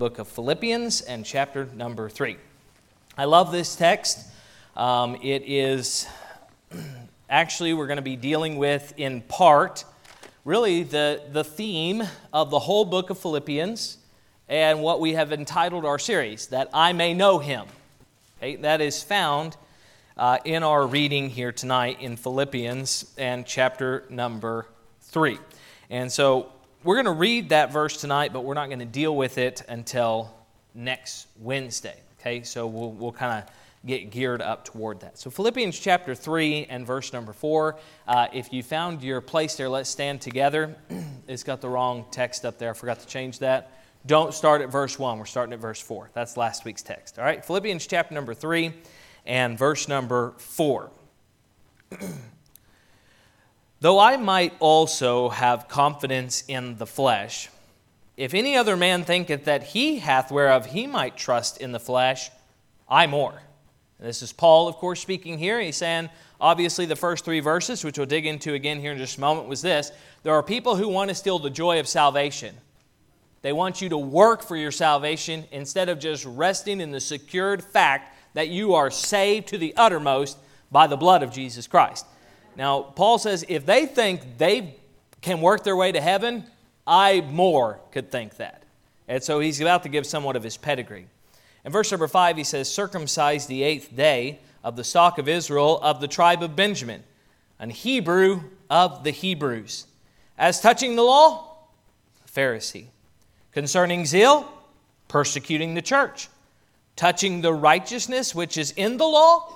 book of Philippians and chapter number three. I love this text. Um, it is actually, we're going to be dealing with, in part, really the, the theme of the whole book of Philippians and what we have entitled our series, That I May Know Him. Okay, that is found uh, in our reading here tonight in Philippians and chapter number three. And so we're going to read that verse tonight, but we're not going to deal with it until next Wednesday. Okay, so we'll, we'll kind of get geared up toward that. So, Philippians chapter 3 and verse number 4. Uh, if you found your place there, let's stand together. it's got the wrong text up there. I forgot to change that. Don't start at verse 1. We're starting at verse 4. That's last week's text. All right, Philippians chapter number 3 and verse number 4. Though I might also have confidence in the flesh, if any other man thinketh that he hath whereof he might trust in the flesh, I more. This is Paul, of course, speaking here. He's saying, obviously, the first three verses, which we'll dig into again here in just a moment, was this there are people who want to steal the joy of salvation. They want you to work for your salvation instead of just resting in the secured fact that you are saved to the uttermost by the blood of Jesus Christ. Now, Paul says if they think they can work their way to heaven, I more could think that. And so he's about to give somewhat of his pedigree. In verse number five, he says, Circumcised the eighth day of the stock of Israel of the tribe of Benjamin, an Hebrew of the Hebrews. As touching the law, Pharisee. Concerning zeal, persecuting the church. Touching the righteousness which is in the law,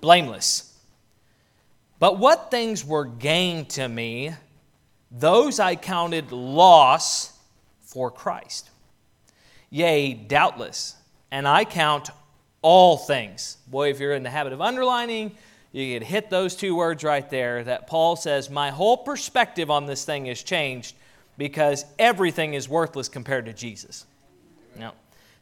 blameless. But what things were gain to me, those I counted loss for Christ. Yea, doubtless, and I count all things. Boy, if you're in the habit of underlining, you could hit those two words right there that Paul says, My whole perspective on this thing has changed because everything is worthless compared to Jesus. Now,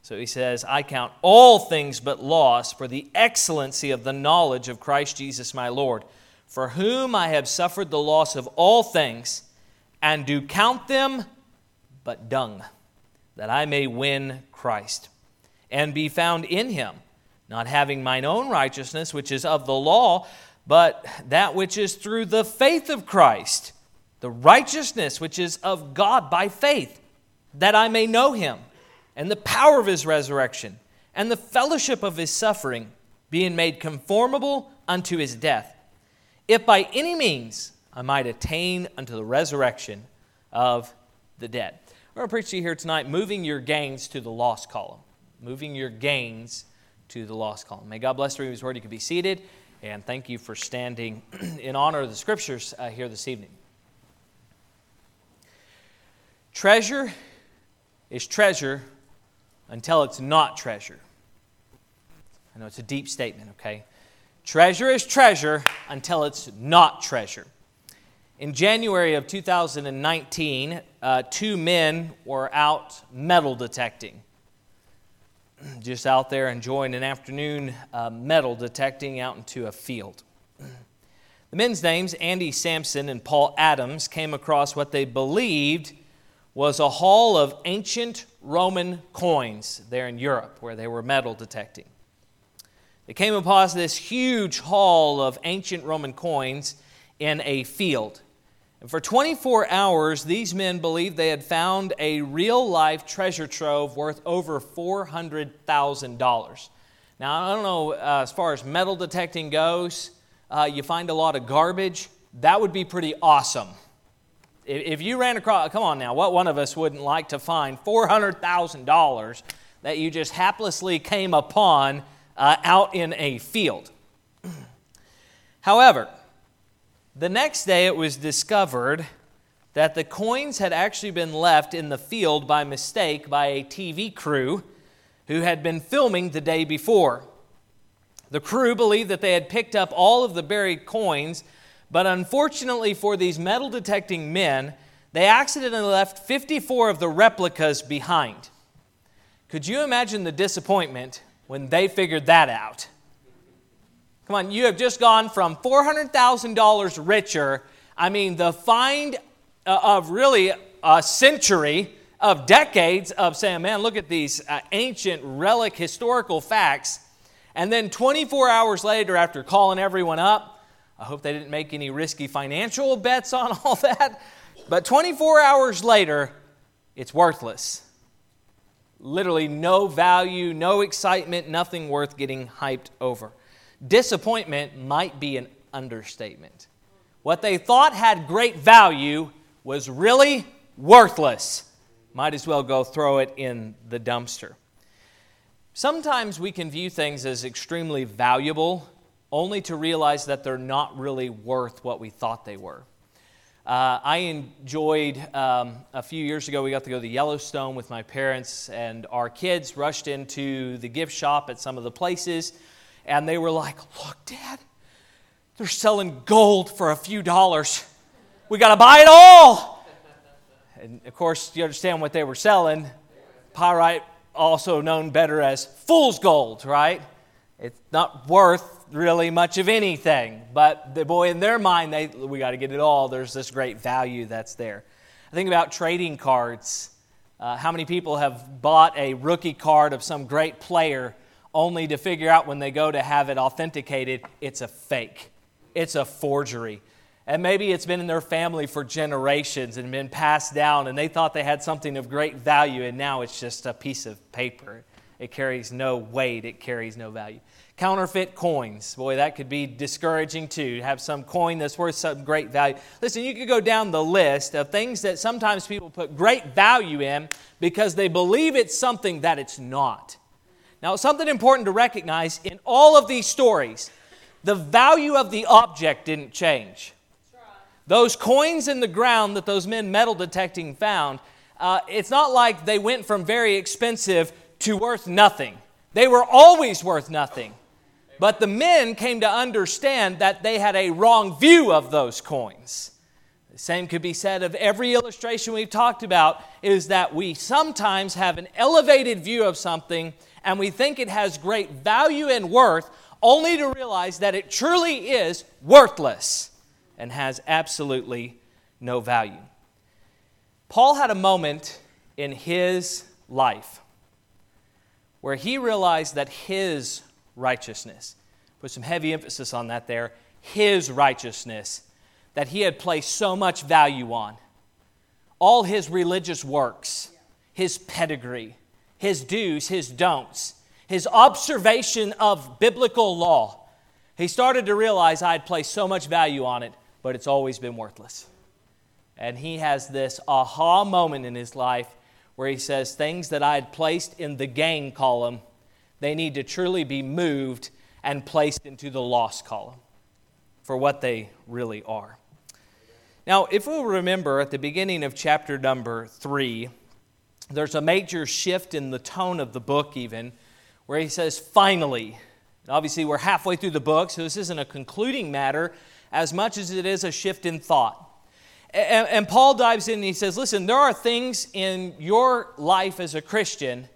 so he says, I count all things but loss for the excellency of the knowledge of Christ Jesus my Lord for whom I have suffered the loss of all things, and do count them but dung, that I may win Christ, and be found in him, not having mine own righteousness, which is of the law, but that which is through the faith of Christ, the righteousness which is of God by faith, that I may know him, and the power of his resurrection, and the fellowship of his suffering, being made conformable unto his death if by any means I might attain unto the resurrection of the dead. We're going to preach to you here tonight, moving your gains to the loss column. Moving your gains to the loss column. May God bless the reading of His Word. You can be seated, and thank you for standing in honor of the Scriptures uh, here this evening. Treasure is treasure until it's not treasure. I know it's a deep statement, okay? Treasure is treasure until it's not treasure. In January of 2019, uh, two men were out metal detecting. Just out there enjoying an afternoon uh, metal detecting out into a field. The men's names, Andy Sampson and Paul Adams, came across what they believed was a haul of ancient Roman coins there in Europe where they were metal detecting. They came upon this huge haul of ancient Roman coins in a field. And for 24 hours, these men believed they had found a real life treasure trove worth over $400,000. Now, I don't know uh, as far as metal detecting goes, uh, you find a lot of garbage. That would be pretty awesome. If, if you ran across, come on now, what one of us wouldn't like to find $400,000 that you just haplessly came upon uh, out in a field. However, the next day it was discovered that the coins had actually been left in the field by mistake by a TV crew who had been filming the day before. The crew believed that they had picked up all of the buried coins, but unfortunately for these metal detecting men, they accidentally left 54 of the replicas behind. Could you imagine the disappointment when they figured that out. Come on, you have just gone from $400,000 richer. I mean, the find uh, of really a century of decades of saying, man, look at these uh, ancient relic historical facts. And then 24 hours later, after calling everyone up, I hope they didn't make any risky financial bets on all that. But 24 hours later, it's worthless. Literally, no value, no excitement, nothing worth getting hyped over. Disappointment might be an understatement. What they thought had great value was really worthless. Might as well go throw it in the dumpster. Sometimes we can view things as extremely valuable only to realize that they're not really worth what we thought they were. Uh, I enjoyed um, a few years ago, we got to go to Yellowstone with my parents, and our kids rushed into the gift shop at some of the places, and they were like, Look, Dad, they're selling gold for a few dollars. We got to buy it all. And of course, you understand what they were selling pyrite, also known better as fool's gold, right? It's not worth really much of anything. But the boy, in their mind, they, we got to get it all. There's this great value that's there. I think about trading cards. Uh, how many people have bought a rookie card of some great player only to figure out when they go to have it authenticated, it's a fake, it's a forgery. And maybe it's been in their family for generations and been passed down, and they thought they had something of great value, and now it's just a piece of paper. It carries no weight, it carries no value. Counterfeit coins. Boy, that could be discouraging too, to have some coin that's worth some great value. Listen, you could go down the list of things that sometimes people put great value in because they believe it's something that it's not. Now, something important to recognize in all of these stories, the value of the object didn't change. Those coins in the ground that those men metal detecting found, uh, it's not like they went from very expensive to worth nothing. They were always worth nothing. But the men came to understand that they had a wrong view of those coins. The same could be said of every illustration we've talked about is that we sometimes have an elevated view of something and we think it has great value and worth only to realize that it truly is worthless and has absolutely no value. Paul had a moment in his life where he realized that his righteousness. Put some heavy emphasis on that there. His righteousness that he had placed so much value on. All his religious works, his pedigree, his do's, his don'ts, his observation of biblical law. He started to realize I had placed so much value on it, but it's always been worthless. And he has this aha moment in his life where he says, Things that I had placed in the gain column they need to truly be moved and placed into the loss column for what they really are. Now, if we'll remember at the beginning of chapter number three, there's a major shift in the tone of the book, even, where he says, finally. Obviously, we're halfway through the book, so this isn't a concluding matter as much as it is a shift in thought. And, and Paul dives in and he says, Listen, there are things in your life as a Christian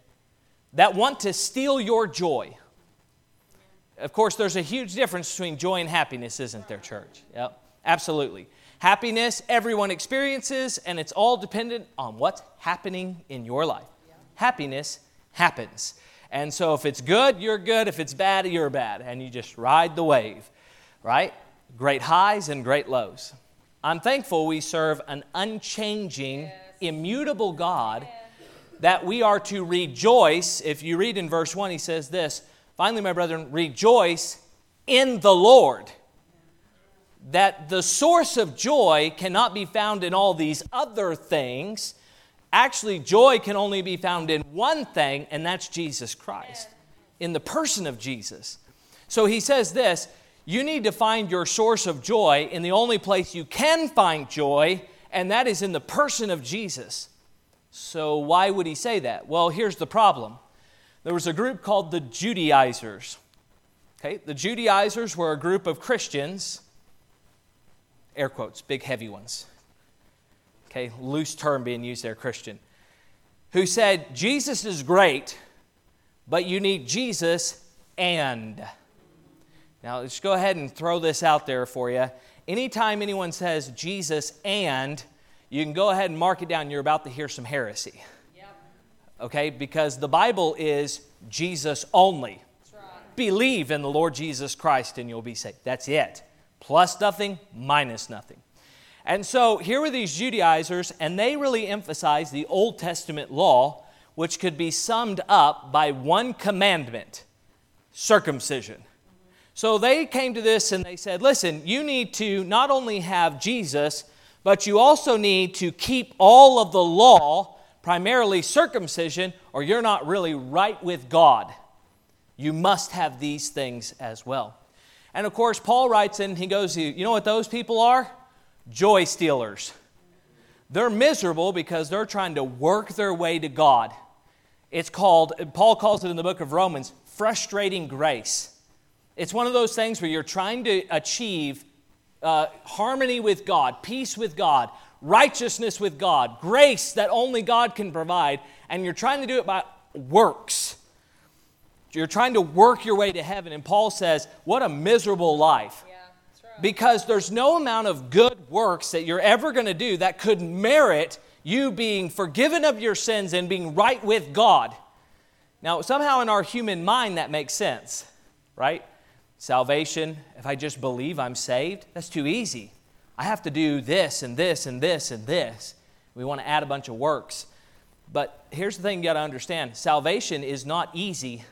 that want to steal your joy. Of course, there's a huge difference between joy and happiness, isn't there, church? Yep, absolutely. Happiness everyone experiences, and it's all dependent on what's happening in your life. Happiness happens. And so if it's good, you're good. If it's bad, you're bad. And you just ride the wave, right? Great highs and great lows. I'm thankful we serve an unchanging, yes. immutable God. Yes that we are to rejoice. If you read in verse 1, he says this Finally, my brethren, rejoice in the Lord. That the source of joy cannot be found in all these other things. Actually, joy can only be found in one thing, and that's Jesus Christ, in the person of Jesus. So he says this you need to find your source of joy in the only place you can find joy, and that is in the person of Jesus. So, why would he say that? Well, here's the problem there was a group called the Judaizers. Okay, the Judaizers were a group of Christians, air quotes, big heavy ones. Okay, loose term being used there, Christian, who said, Jesus is great, but you need Jesus and. Now, let's go ahead and throw this out there for you. Anytime anyone says Jesus and, you can go ahead and mark it down. You're about to hear some heresy. Okay? Because the Bible is Jesus only. Believe in the Lord Jesus Christ and you'll be saved. That's it. Plus nothing, minus nothing. And so here were these Judaizers, and they really emphasized the Old Testament law, which could be summed up by one commandment circumcision. Mm-hmm. So they came to this and they said, listen, you need to not only have Jesus, but you also need to keep all of the law, primarily circumcision, or you're not really right with God. You must have these things as well. And of course, Paul writes and he goes, You know what those people are? Joy stealers. They're miserable because they're trying to work their way to God. It's called, Paul calls it in the book of Romans, frustrating grace. It's one of those things where you're trying to achieve uh, harmony with God, peace with God, righteousness with God, grace that only God can provide, and you're trying to do it by works. You're trying to work your way to heaven. And Paul says, What a miserable life. Yeah, right. Because there's no amount of good works that you're ever going to do that could merit you being forgiven of your sins and being right with God. Now, somehow in our human mind, that makes sense, right? Salvation, if I just believe I'm saved, that's too easy. I have to do this and this and this and this. We want to add a bunch of works. But here's the thing you got to understand salvation is not easy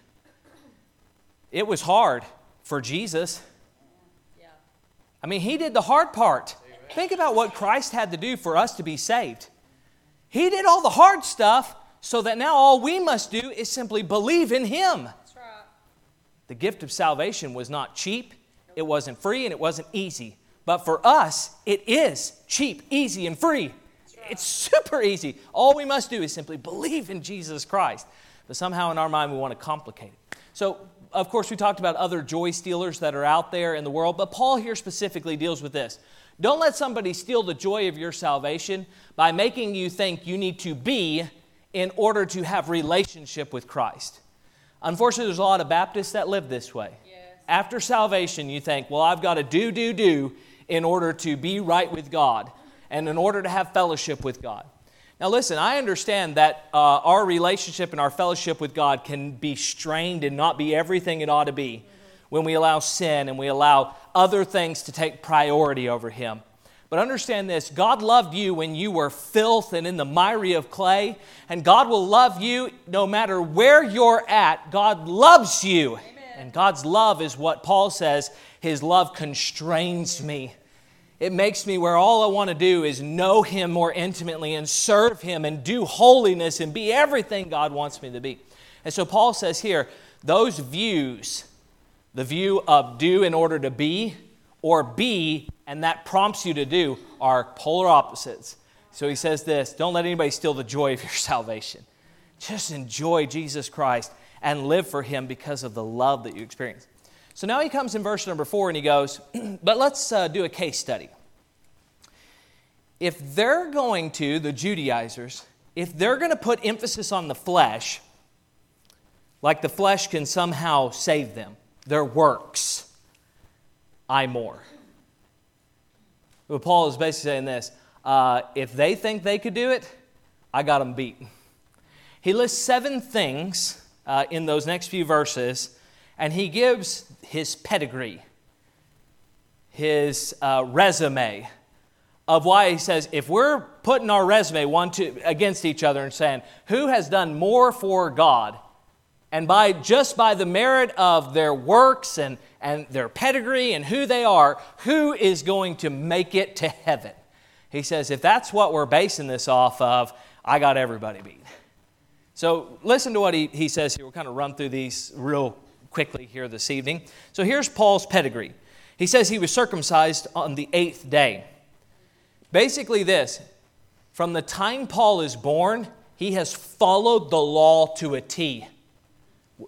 it was hard for Jesus. I mean, he did the hard part. Think about what Christ had to do for us to be saved. He did all the hard stuff so that now all we must do is simply believe in him. The gift of salvation was not cheap, it wasn't free, and it wasn't easy. But for us, it is cheap, easy, and free. It's super easy. All we must do is simply believe in Jesus Christ. But somehow in our mind, we want to complicate it. So of course, we talked about other joy stealers that are out there in the world, but Paul here specifically deals with this. Don't let somebody steal the joy of your salvation by making you think you need to be in order to have relationship with Christ. Unfortunately, there's a lot of Baptists that live this way. Yes. After salvation, you think, well, I've got to do, do, do in order to be right with God and in order to have fellowship with God. Now, listen, I understand that uh, our relationship and our fellowship with God can be strained and not be everything it ought to be when we allow sin and we allow other things to take priority over Him. But understand this God loved you when you were filth and in the miry of clay, and God will love you no matter where you're at. God loves you. Amen. And God's love is what Paul says His love constrains me. It makes me where all I want to do is know Him more intimately and serve Him and do holiness and be everything God wants me to be. And so Paul says here, those views, the view of do in order to be, or be, and that prompts you to do, are polar opposites. So he says this don't let anybody steal the joy of your salvation. Just enjoy Jesus Christ and live for Him because of the love that you experience. So now he comes in verse number four and he goes, But let's uh, do a case study. If they're going to, the Judaizers, if they're going to put emphasis on the flesh, like the flesh can somehow save them, their works, I more. But Paul is basically saying this uh, if they think they could do it, I got them beat. He lists seven things uh, in those next few verses and he gives his pedigree, his uh, resume of why he says if we're putting our resume one to, against each other and saying who has done more for God, and by just by the merit of their works and, and their pedigree and who they are, who is going to make it to heaven? He says, if that's what we're basing this off of, I got everybody beat. So listen to what he, he says here. We'll kind of run through these real quickly here this evening. So here's Paul's pedigree. He says he was circumcised on the eighth day. Basically, this from the time Paul is born, he has followed the law to a T.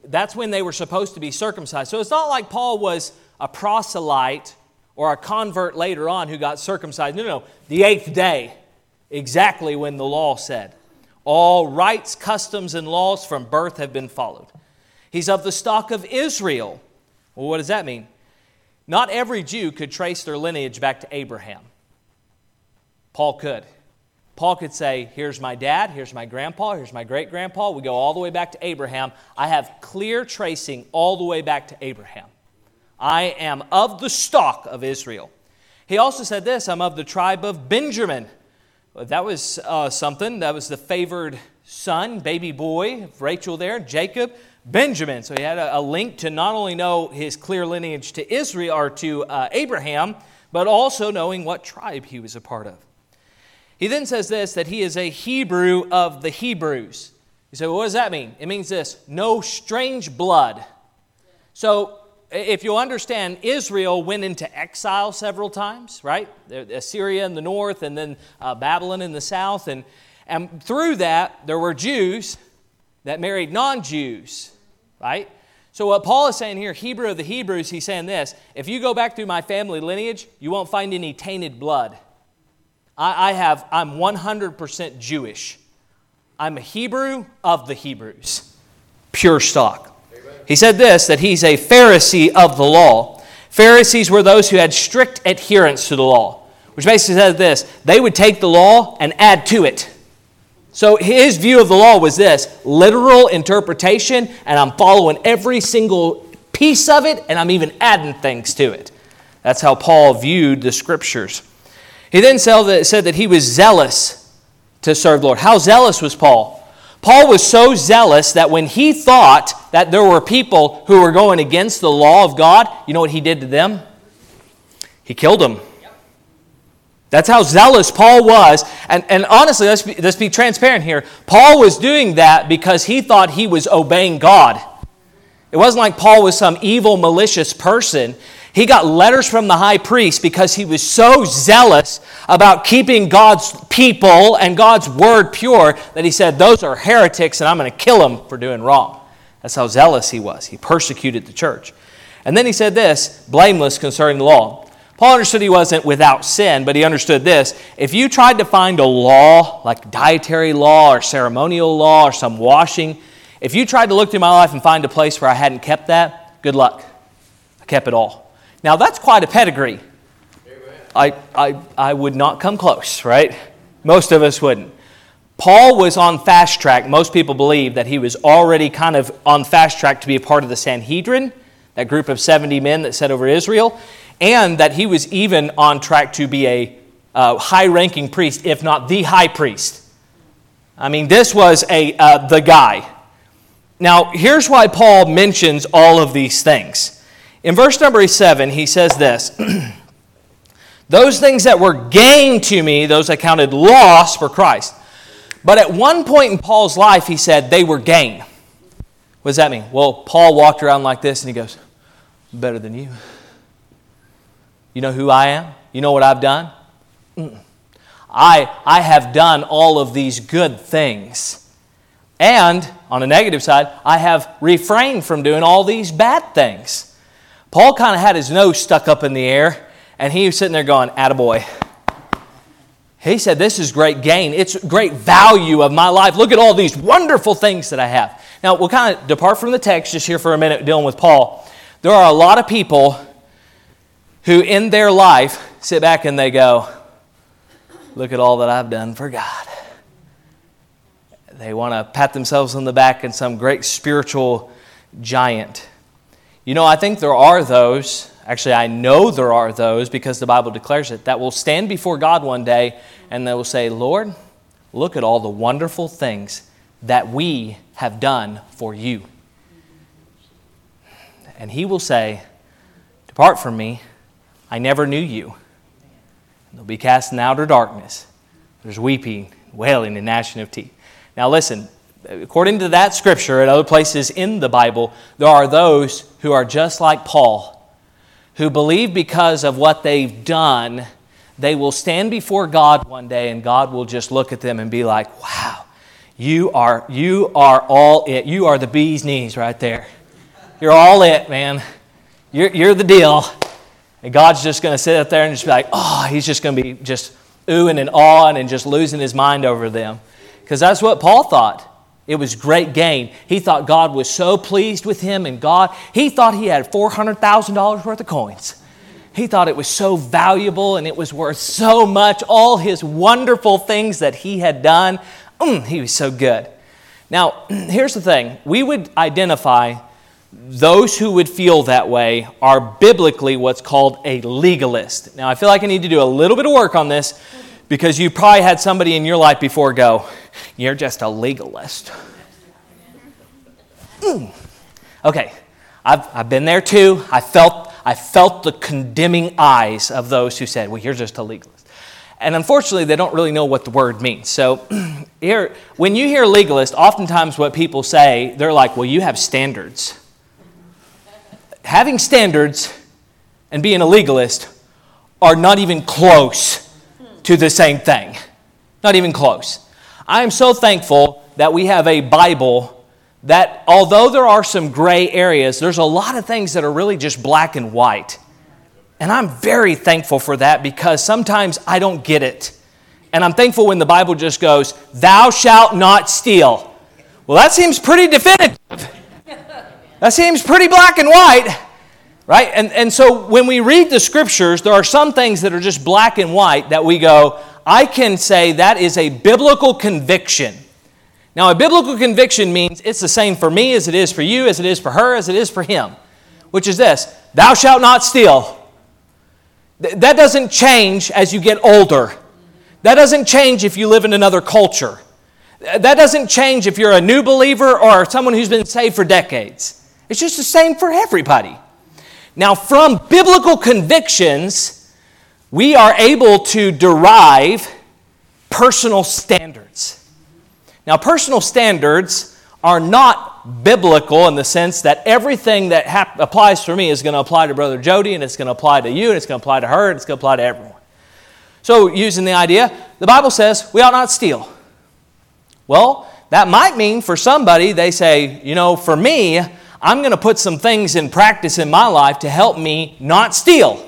That's when they were supposed to be circumcised. So it's not like Paul was a proselyte or a convert later on who got circumcised. No, no, the eighth day, exactly when the law said. All rites, customs, and laws from birth have been followed. He's of the stock of Israel. Well, what does that mean? Not every Jew could trace their lineage back to Abraham. Paul could. Paul could say, Here's my dad, here's my grandpa, here's my great grandpa. We go all the way back to Abraham. I have clear tracing all the way back to Abraham. I am of the stock of Israel. He also said this I'm of the tribe of Benjamin. That was uh, something. That was the favored son, baby boy, Rachel there, Jacob, Benjamin. So he had a, a, link to not only know his clear lineage to Israel or to uh, Abraham, but also knowing what tribe he was a part of. He then says this that he is a Hebrew of the Hebrews. You say, well, what does that mean? It means this no strange blood. So, if you'll understand, Israel went into exile several times, right? Assyria in the north and then uh, Babylon in the south. And, and through that, there were Jews that married non Jews, right? So, what Paul is saying here, Hebrew of the Hebrews, he's saying this if you go back through my family lineage, you won't find any tainted blood. I, I have, I'm 100% Jewish. I'm a Hebrew of the Hebrews, pure stock. Amen. He said this that he's a Pharisee of the law. Pharisees were those who had strict adherence to the law, which basically says this they would take the law and add to it. So his view of the law was this literal interpretation, and I'm following every single piece of it, and I'm even adding things to it. That's how Paul viewed the scriptures. He then said that he was zealous to serve the Lord. How zealous was Paul? Paul was so zealous that when he thought that there were people who were going against the law of God, you know what he did to them? He killed them. That's how zealous Paul was. And, and honestly, let's be, let's be transparent here. Paul was doing that because he thought he was obeying God. It wasn't like Paul was some evil, malicious person. He got letters from the high priest because he was so zealous about keeping God's people and God's word pure that he said, Those are heretics and I'm going to kill them for doing wrong. That's how zealous he was. He persecuted the church. And then he said this blameless concerning the law. Paul understood he wasn't without sin, but he understood this. If you tried to find a law, like dietary law or ceremonial law or some washing, if you tried to look through my life and find a place where I hadn't kept that, good luck. I kept it all. Now, that's quite a pedigree. I, I, I would not come close, right? Most of us wouldn't. Paul was on fast track. Most people believe that he was already kind of on fast track to be a part of the Sanhedrin, that group of 70 men that set over Israel, and that he was even on track to be a uh, high ranking priest, if not the high priest. I mean, this was a, uh, the guy. Now, here's why Paul mentions all of these things. In verse number 7, he says this Those things that were gain to me, those I counted loss for Christ. But at one point in Paul's life, he said they were gain. What does that mean? Well, Paul walked around like this and he goes, Better than you. You know who I am? You know what I've done? I, I have done all of these good things. And on a negative side, I have refrained from doing all these bad things. Paul kind of had his nose stuck up in the air, and he was sitting there going, Attaboy. He said, This is great gain. It's great value of my life. Look at all these wonderful things that I have. Now, we'll kind of depart from the text just here for a minute dealing with Paul. There are a lot of people who, in their life, sit back and they go, Look at all that I've done for God. They want to pat themselves on the back in some great spiritual giant. You know, I think there are those, actually, I know there are those because the Bible declares it, that will stand before God one day and they will say, Lord, look at all the wonderful things that we have done for you. And he will say, Depart from me, I never knew you. And they'll be cast in outer darkness. There's weeping, wailing, and gnashing of teeth. Now, listen, according to that scripture and other places in the Bible, there are those who are just like Paul, who believe because of what they've done, they will stand before God one day and God will just look at them and be like, wow, you are, you are all it. You are the bee's knees right there. You're all it, man. You're, you're the deal. And God's just going to sit up there and just be like, oh, he's just going to be just oohing and awing and just losing his mind over them. Because that's what Paul thought. It was great gain. He thought God was so pleased with him and God, he thought he had $400,000 worth of coins. He thought it was so valuable and it was worth so much, all his wonderful things that he had done. Mm, he was so good. Now, here's the thing we would identify those who would feel that way are biblically what's called a legalist. Now, I feel like I need to do a little bit of work on this because you probably had somebody in your life before go, You're just a legalist. Mm. Okay, I've, I've been there too. I felt I felt the condemning eyes of those who said, Well, you're just a legalist. And unfortunately, they don't really know what the word means. So, here, when you hear legalist, oftentimes what people say, they're like, Well, you have standards. Having standards and being a legalist are not even close to the same thing. Not even close. I am so thankful that we have a Bible that although there are some gray areas, there's a lot of things that are really just black and white. And I'm very thankful for that because sometimes I don't get it. And I'm thankful when the Bible just goes, Thou shalt not steal. Well, that seems pretty definitive. That seems pretty black and white, right? And, and so when we read the scriptures, there are some things that are just black and white that we go, I can say that is a biblical conviction. Now, a biblical conviction means it's the same for me as it is for you, as it is for her, as it is for him, which is this Thou shalt not steal. That doesn't change as you get older. That doesn't change if you live in another culture. That doesn't change if you're a new believer or someone who's been saved for decades. It's just the same for everybody. Now, from biblical convictions, we are able to derive personal standards. Now, personal standards are not biblical in the sense that everything that hap- applies for me is going to apply to Brother Jody, and it's going to apply to you, and it's going to apply to her, and it's going to apply to everyone. So, using the idea, the Bible says we ought not steal. Well, that might mean for somebody, they say, you know, for me, I'm going to put some things in practice in my life to help me not steal.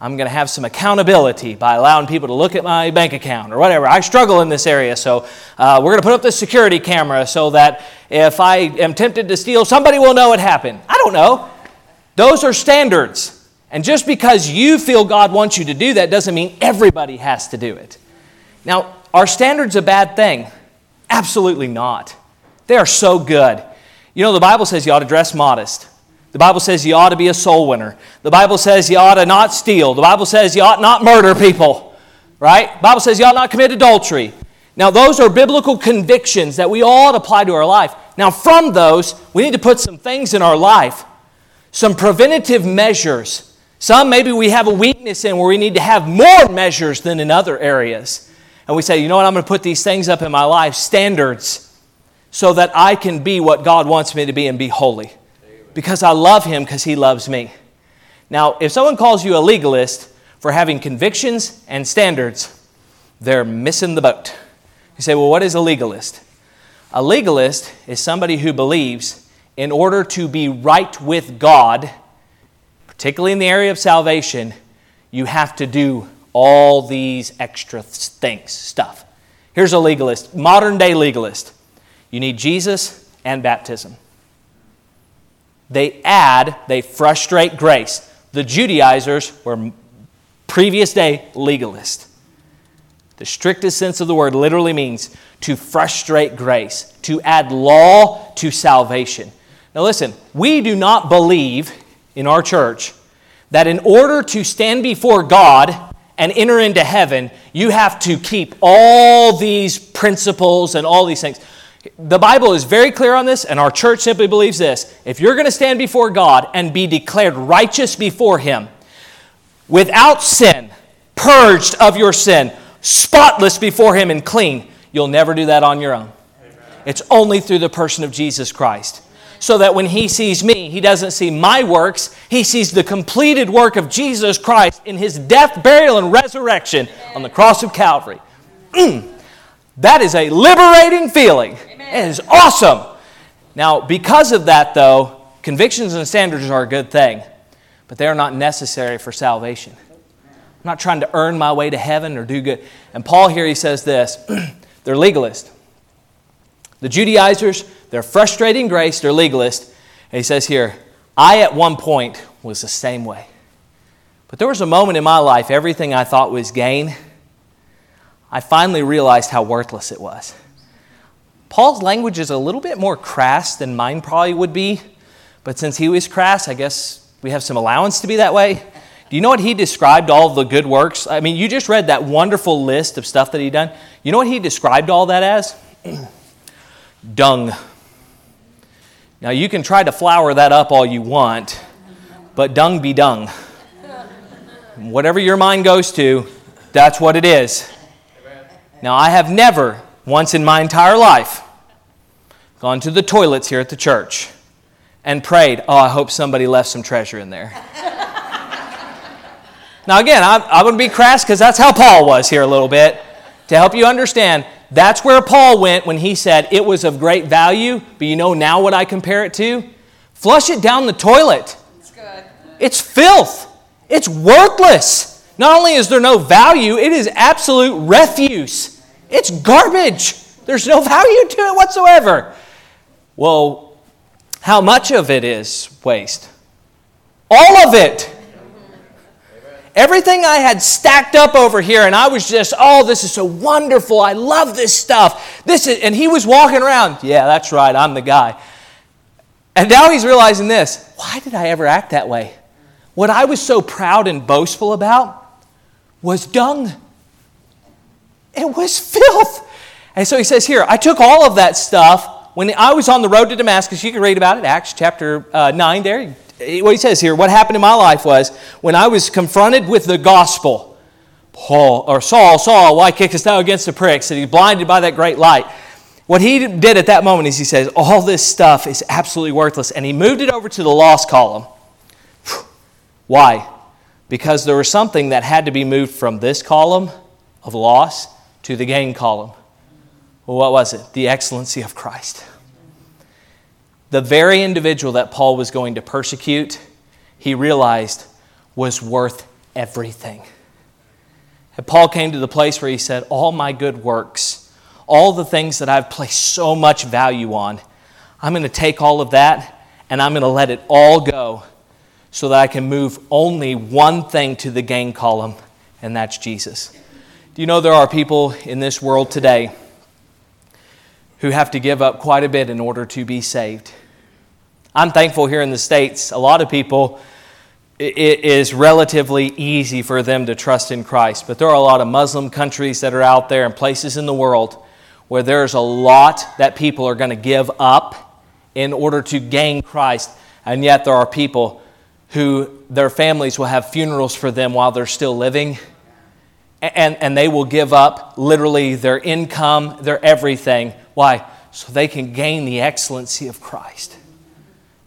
I'm going to have some accountability by allowing people to look at my bank account or whatever. I struggle in this area, so uh, we're going to put up this security camera so that if I am tempted to steal, somebody will know it happened. I don't know. Those are standards. And just because you feel God wants you to do that doesn't mean everybody has to do it. Now, are standards a bad thing? Absolutely not. They are so good. You know, the Bible says you ought to dress modest. The Bible says you ought to be a soul winner. The Bible says you ought to not steal. The Bible says you ought not murder people, right? The Bible says you ought not commit adultery. Now, those are biblical convictions that we ought to apply to our life. Now, from those, we need to put some things in our life, some preventative measures. Some maybe we have a weakness in where we need to have more measures than in other areas. And we say, you know what, I'm going to put these things up in my life, standards, so that I can be what God wants me to be and be holy because I love him because he loves me. Now, if someone calls you a legalist for having convictions and standards, they're missing the boat. You say, well, what is a legalist? A legalist is somebody who believes in order to be right with God, particularly in the area of salvation, you have to do all these extra things, stuff. Here's a legalist, modern day legalist. You need Jesus and baptism. They add, they frustrate grace. The Judaizers were previous day legalists. The strictest sense of the word literally means to frustrate grace, to add law to salvation. Now, listen, we do not believe in our church that in order to stand before God and enter into heaven, you have to keep all these principles and all these things. The Bible is very clear on this, and our church simply believes this. If you're going to stand before God and be declared righteous before Him, without sin, purged of your sin, spotless before Him and clean, you'll never do that on your own. It's only through the person of Jesus Christ. So that when He sees me, He doesn't see my works, He sees the completed work of Jesus Christ in His death, burial, and resurrection on the cross of Calvary. Mm. that is a liberating feeling. It is awesome. Now, because of that, though, convictions and standards are a good thing, but they are not necessary for salvation. I'm not trying to earn my way to heaven or do good. And Paul here, he says this they're legalist. The Judaizers, they're frustrating grace, they're legalist. And he says here, I at one point was the same way. But there was a moment in my life, everything I thought was gain, I finally realized how worthless it was. Paul's language is a little bit more crass than mine probably would be, but since he was crass, I guess we have some allowance to be that way. Do you know what he described all the good works? I mean, you just read that wonderful list of stuff that he done. You know what he described all that as? Dung. Now, you can try to flower that up all you want, but dung be dung. Whatever your mind goes to, that's what it is. Now, I have never, once in my entire life, gone to the toilets here at the church and prayed, Oh, I hope somebody left some treasure in there. now, again, I'm, I'm going to be crass because that's how Paul was here a little bit. To help you understand, that's where Paul went when he said it was of great value, but you know now what I compare it to? Flush it down the toilet. It's good. It's filth. It's worthless. Not only is there no value, it is absolute refuse. It's garbage. There's no value to it whatsoever. Well, how much of it is waste? All of it. Everything I had stacked up over here, and I was just, oh, this is so wonderful. I love this stuff. This is, and he was walking around. Yeah, that's right. I'm the guy. And now he's realizing this. Why did I ever act that way? What I was so proud and boastful about was dung. It was filth. And so he says here, I took all of that stuff when I was on the road to Damascus. You can read about it, Acts chapter uh, 9 there what he says here, what happened in my life was when I was confronted with the gospel, Paul or Saul, Saul, why kickest thou against the pricks? And he's blinded by that great light. What he did at that moment is he says, All this stuff is absolutely worthless. And he moved it over to the loss column. Why? Because there was something that had to be moved from this column of loss to the gain column. Well, what was it? The excellency of Christ the very individual that Paul was going to persecute, he realized was worth everything. And Paul came to the place where he said, All my good works, all the things that I've placed so much value on, I'm going to take all of that and I'm going to let it all go so that I can move only one thing to the gain column, and that's Jesus. Do you know there are people in this world today who have to give up quite a bit in order to be saved? I'm thankful here in the States, a lot of people, it is relatively easy for them to trust in Christ. But there are a lot of Muslim countries that are out there and places in the world where there's a lot that people are going to give up in order to gain Christ. And yet there are people who their families will have funerals for them while they're still living. And, and they will give up literally their income, their everything. Why? So they can gain the excellency of Christ.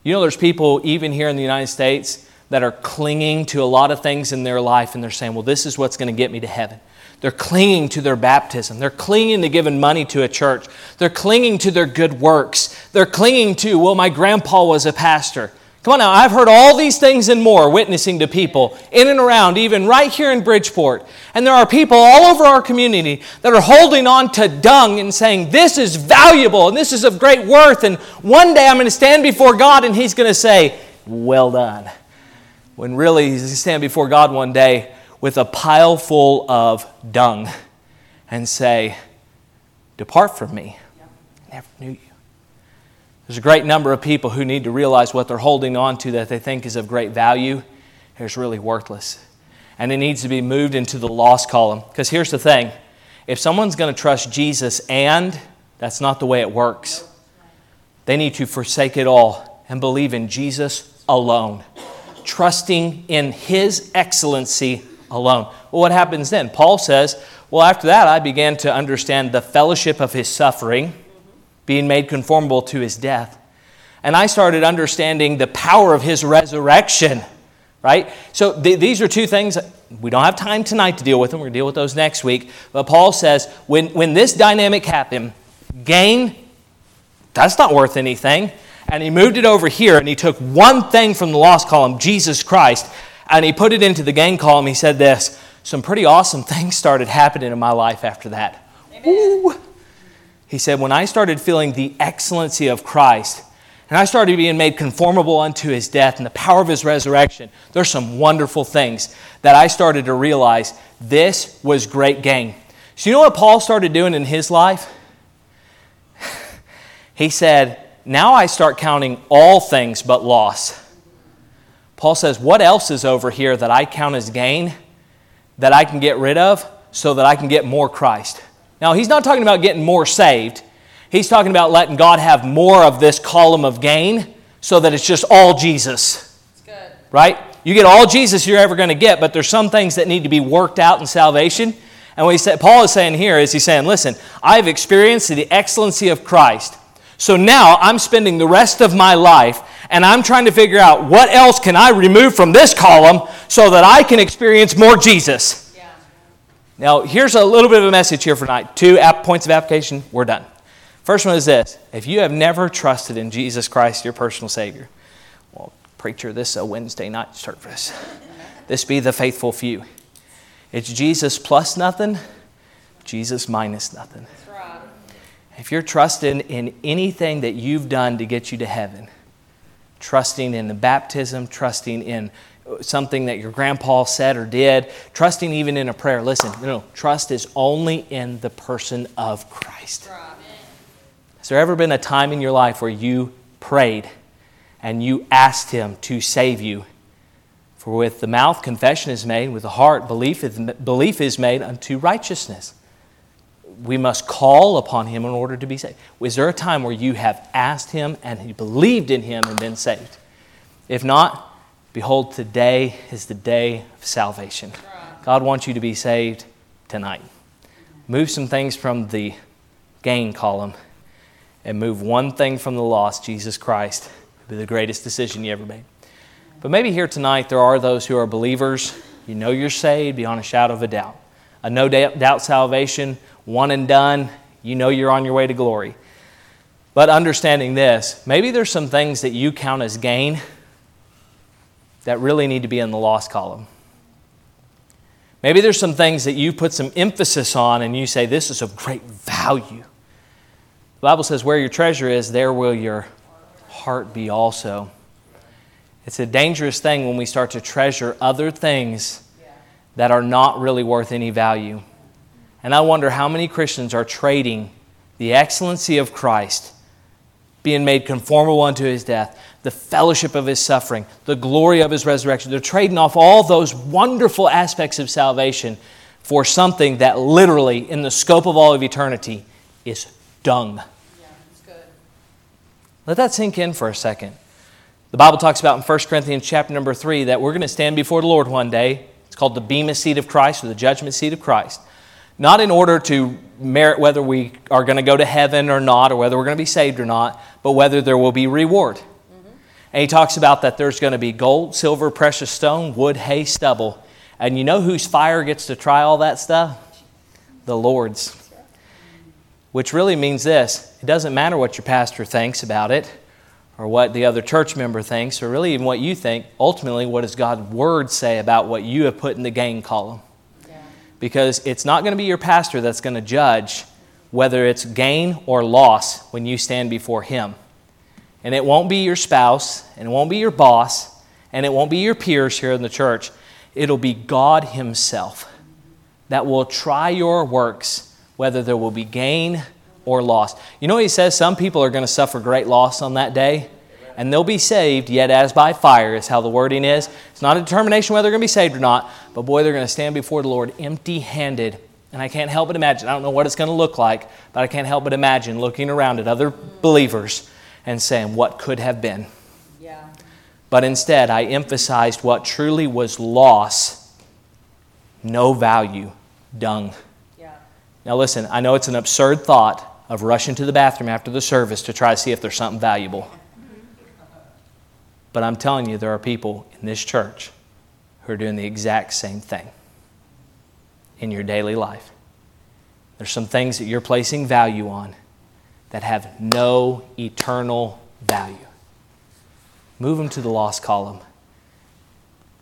You know, there's people, even here in the United States, that are clinging to a lot of things in their life and they're saying, well, this is what's going to get me to heaven. They're clinging to their baptism. They're clinging to giving money to a church. They're clinging to their good works. They're clinging to, well, my grandpa was a pastor. Come on now, I've heard all these things and more witnessing to people in and around, even right here in Bridgeport. And there are people all over our community that are holding on to dung and saying, This is valuable and this is of great worth. And one day I'm going to stand before God and He's going to say, Well done. When really He's going to stand before God one day with a pile full of dung and say, Depart from me. I never knew you. There's a great number of people who need to realize what they're holding on to that they think is of great value is really worthless. And it needs to be moved into the loss column. Because here's the thing if someone's going to trust Jesus and, that's not the way it works. They need to forsake it all and believe in Jesus alone, trusting in His excellency alone. Well, what happens then? Paul says, Well, after that, I began to understand the fellowship of His suffering being made conformable to his death. And I started understanding the power of his resurrection, right? So th- these are two things. We don't have time tonight to deal with them. We're going to deal with those next week. But Paul says when, when this dynamic happened, gain, that's not worth anything. And he moved it over here and he took one thing from the loss column, Jesus Christ, and he put it into the gain column. He said this some pretty awesome things started happening in my life after that. He said, When I started feeling the excellency of Christ, and I started being made conformable unto his death and the power of his resurrection, there's some wonderful things that I started to realize this was great gain. So, you know what Paul started doing in his life? he said, Now I start counting all things but loss. Paul says, What else is over here that I count as gain that I can get rid of so that I can get more Christ? Now, he's not talking about getting more saved. He's talking about letting God have more of this column of gain so that it's just all Jesus. Right? You get all Jesus you're ever going to get, but there's some things that need to be worked out in salvation. And what he said, Paul is saying here is he's saying, listen, I've experienced the excellency of Christ. So now I'm spending the rest of my life and I'm trying to figure out what else can I remove from this column so that I can experience more Jesus. Now, here's a little bit of a message here for tonight. Two points of application, we're done. First one is this if you have never trusted in Jesus Christ, your personal Savior, well, preacher, this is a Wednesday night service. This be the faithful few. It's Jesus plus nothing, Jesus minus nothing. Right. If you're trusting in anything that you've done to get you to heaven, trusting in the baptism, trusting in something that your grandpa said or did, trusting even in a prayer. Listen, no, no trust is only in the person of Christ. Has there ever been a time in your life where you prayed and you asked Him to save you? For with the mouth confession is made, with the heart belief is, belief is made unto righteousness. We must call upon Him in order to be saved. Was there a time where you have asked Him and you believed in Him and been saved? If not, behold, today is the day of salvation. God wants you to be saved tonight. Move some things from the gain column and move one thing from the loss, Jesus Christ, it would be the greatest decision you ever made. But maybe here tonight there are those who are believers. You know you're saved beyond a shadow of a doubt. A no doubt salvation, one and done. You know you're on your way to glory. But understanding this, maybe there's some things that you count as gain that really need to be in the loss column. Maybe there's some things that you put some emphasis on and you say, this is of great value. The Bible says, Where your treasure is, there will your heart be also. It's a dangerous thing when we start to treasure other things that are not really worth any value. And I wonder how many Christians are trading the excellency of Christ, being made conformable unto his death, the fellowship of his suffering, the glory of his resurrection. They're trading off all those wonderful aspects of salvation for something that literally, in the scope of all of eternity, is dung. Yeah, Let that sink in for a second. The Bible talks about in 1 Corinthians chapter number 3 that we're going to stand before the Lord one day. It's called the Bema seat of Christ or the judgment seat of Christ. Not in order to merit whether we are going to go to heaven or not, or whether we're going to be saved or not, but whether there will be reward. And he talks about that there's going to be gold, silver, precious stone, wood, hay, stubble. And you know whose fire gets to try all that stuff? The Lord's which really means this it doesn't matter what your pastor thinks about it or what the other church member thinks or really even what you think. Ultimately, what does God's word say about what you have put in the gain column? Yeah. Because it's not going to be your pastor that's going to judge whether it's gain or loss when you stand before him. And it won't be your spouse, and it won't be your boss, and it won't be your peers here in the church. It'll be God Himself that will try your works whether there will be gain or loss. You know, he says some people are going to suffer great loss on that day, and they'll be saved, yet as by fire, is how the wording is. It's not a determination whether they're going to be saved or not, but boy, they're going to stand before the Lord empty handed. And I can't help but imagine, I don't know what it's going to look like, but I can't help but imagine looking around at other believers and saying, What could have been? Yeah. But instead, I emphasized what truly was loss, no value, dung. Now, listen, I know it's an absurd thought of rushing to the bathroom after the service to try to see if there's something valuable. But I'm telling you, there are people in this church who are doing the exact same thing in your daily life. There's some things that you're placing value on that have no eternal value. Move them to the loss column.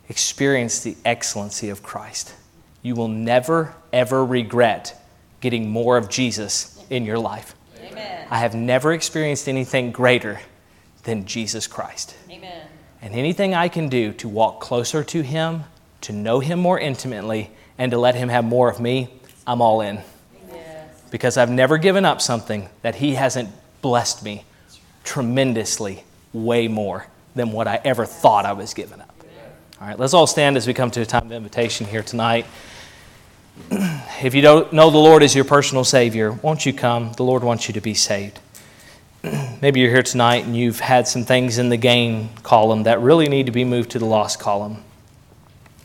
Experience the excellency of Christ. You will never, ever regret getting more of Jesus in your life. Amen. I have never experienced anything greater than Jesus Christ. Amen. And anything I can do to walk closer to Him, to know Him more intimately, and to let Him have more of me, I'm all in. Because I've never given up something that He hasn't blessed me tremendously, way more than what I ever thought I was giving up. All right, let's all stand as we come to a time of invitation here tonight. If you don't know the Lord as your personal Savior, won't you come? The Lord wants you to be saved. Maybe you're here tonight and you've had some things in the gain column that really need to be moved to the loss column.